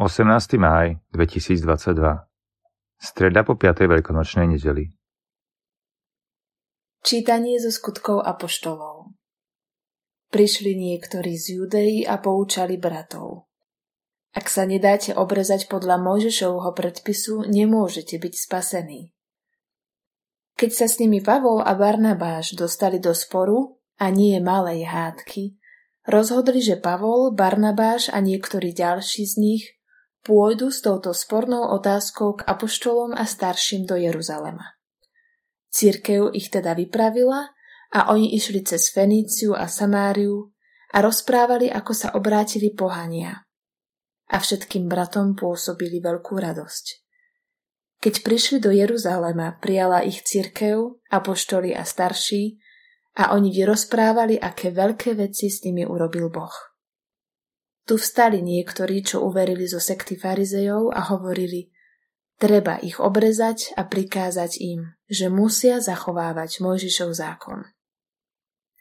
18. máj 2022 Streda po 5. veľkonočnej nedeli Čítanie zo skutkov apoštolov Prišli niektorí z Judei a poučali bratov. Ak sa nedáte obrezať podľa Mojžišovho predpisu, nemôžete byť spasení. Keď sa s nimi Pavol a Barnabáš dostali do sporu, a nie malej hádky, rozhodli, že Pavol, Barnabáš a niektorí ďalší z nich pôjdu s touto spornou otázkou k apoštolom a starším do Jeruzalema. Církev ich teda vypravila a oni išli cez Feníciu a Samáriu a rozprávali, ako sa obrátili pohania. A všetkým bratom pôsobili veľkú radosť. Keď prišli do Jeruzalema, prijala ich církev, apoštoli a starší a oni vyrozprávali, aké veľké veci s nimi urobil Boh. Tu vstali niektorí, čo uverili zo sekty farizejov a hovorili, treba ich obrezať a prikázať im, že musia zachovávať Mojžišov zákon.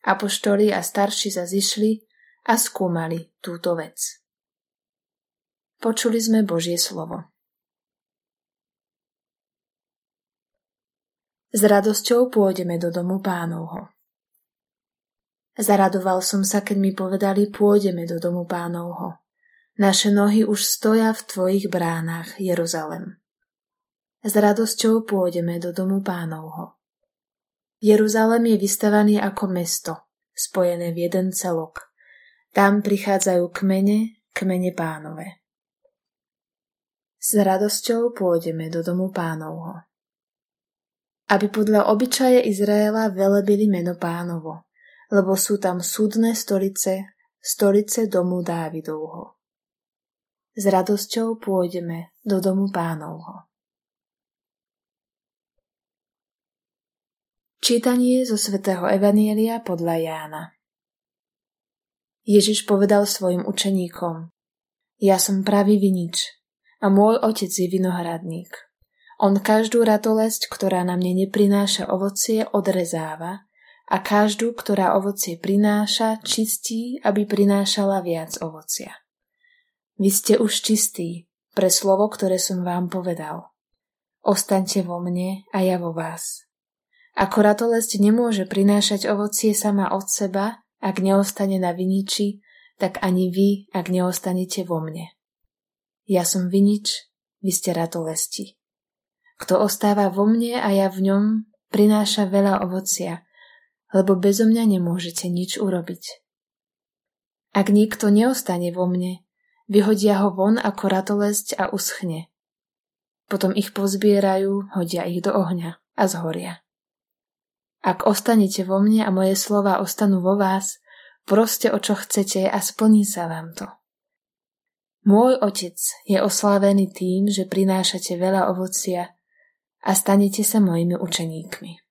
Apoštoli a starší sa zišli a skúmali túto vec. Počuli sme Božie slovo. S radosťou pôjdeme do domu pánovho. Zaradoval som sa, keď mi povedali, pôjdeme do domu pánovho. Naše nohy už stoja v tvojich bránach, Jeruzalem. S radosťou pôjdeme do domu pánovho. Jeruzalem je vystavaný ako mesto, spojené v jeden celok. Tam prichádzajú kmene, kmene pánové. S radosťou pôjdeme do domu pánovho. Aby podľa obyčaje Izraela velebili meno pánovo lebo sú tam súdne stolice, stolice domu Dávidovho. S radosťou pôjdeme do domu pánovho. Čítanie zo svätého Evanielia podľa Jána Ježiš povedal svojim učeníkom Ja som pravý vinič a môj otec je vinohradník. On každú ratolesť, ktorá na mne neprináša ovocie, odrezáva a každú, ktorá ovocie prináša, čistí, aby prinášala viac ovocia. Vy ste už čistí pre slovo, ktoré som vám povedal. Ostaňte vo mne a ja vo vás. Ako ratolesť nemôže prinášať ovocie sama od seba, ak neostane na viniči, tak ani vy, ak neostanete vo mne. Ja som vinič, vy ste ratolesti. Kto ostáva vo mne a ja v ňom, prináša veľa ovocia, lebo bezo mňa nemôžete nič urobiť. Ak niekto neostane vo mne, vyhodia ho von ako ratolesť a uschne. Potom ich pozbierajú, hodia ich do ohňa a zhoria. Ak ostanete vo mne a moje slova ostanú vo vás, proste o čo chcete a splní sa vám to. Môj otec je oslávený tým, že prinášate veľa ovocia a stanete sa mojimi učeníkmi.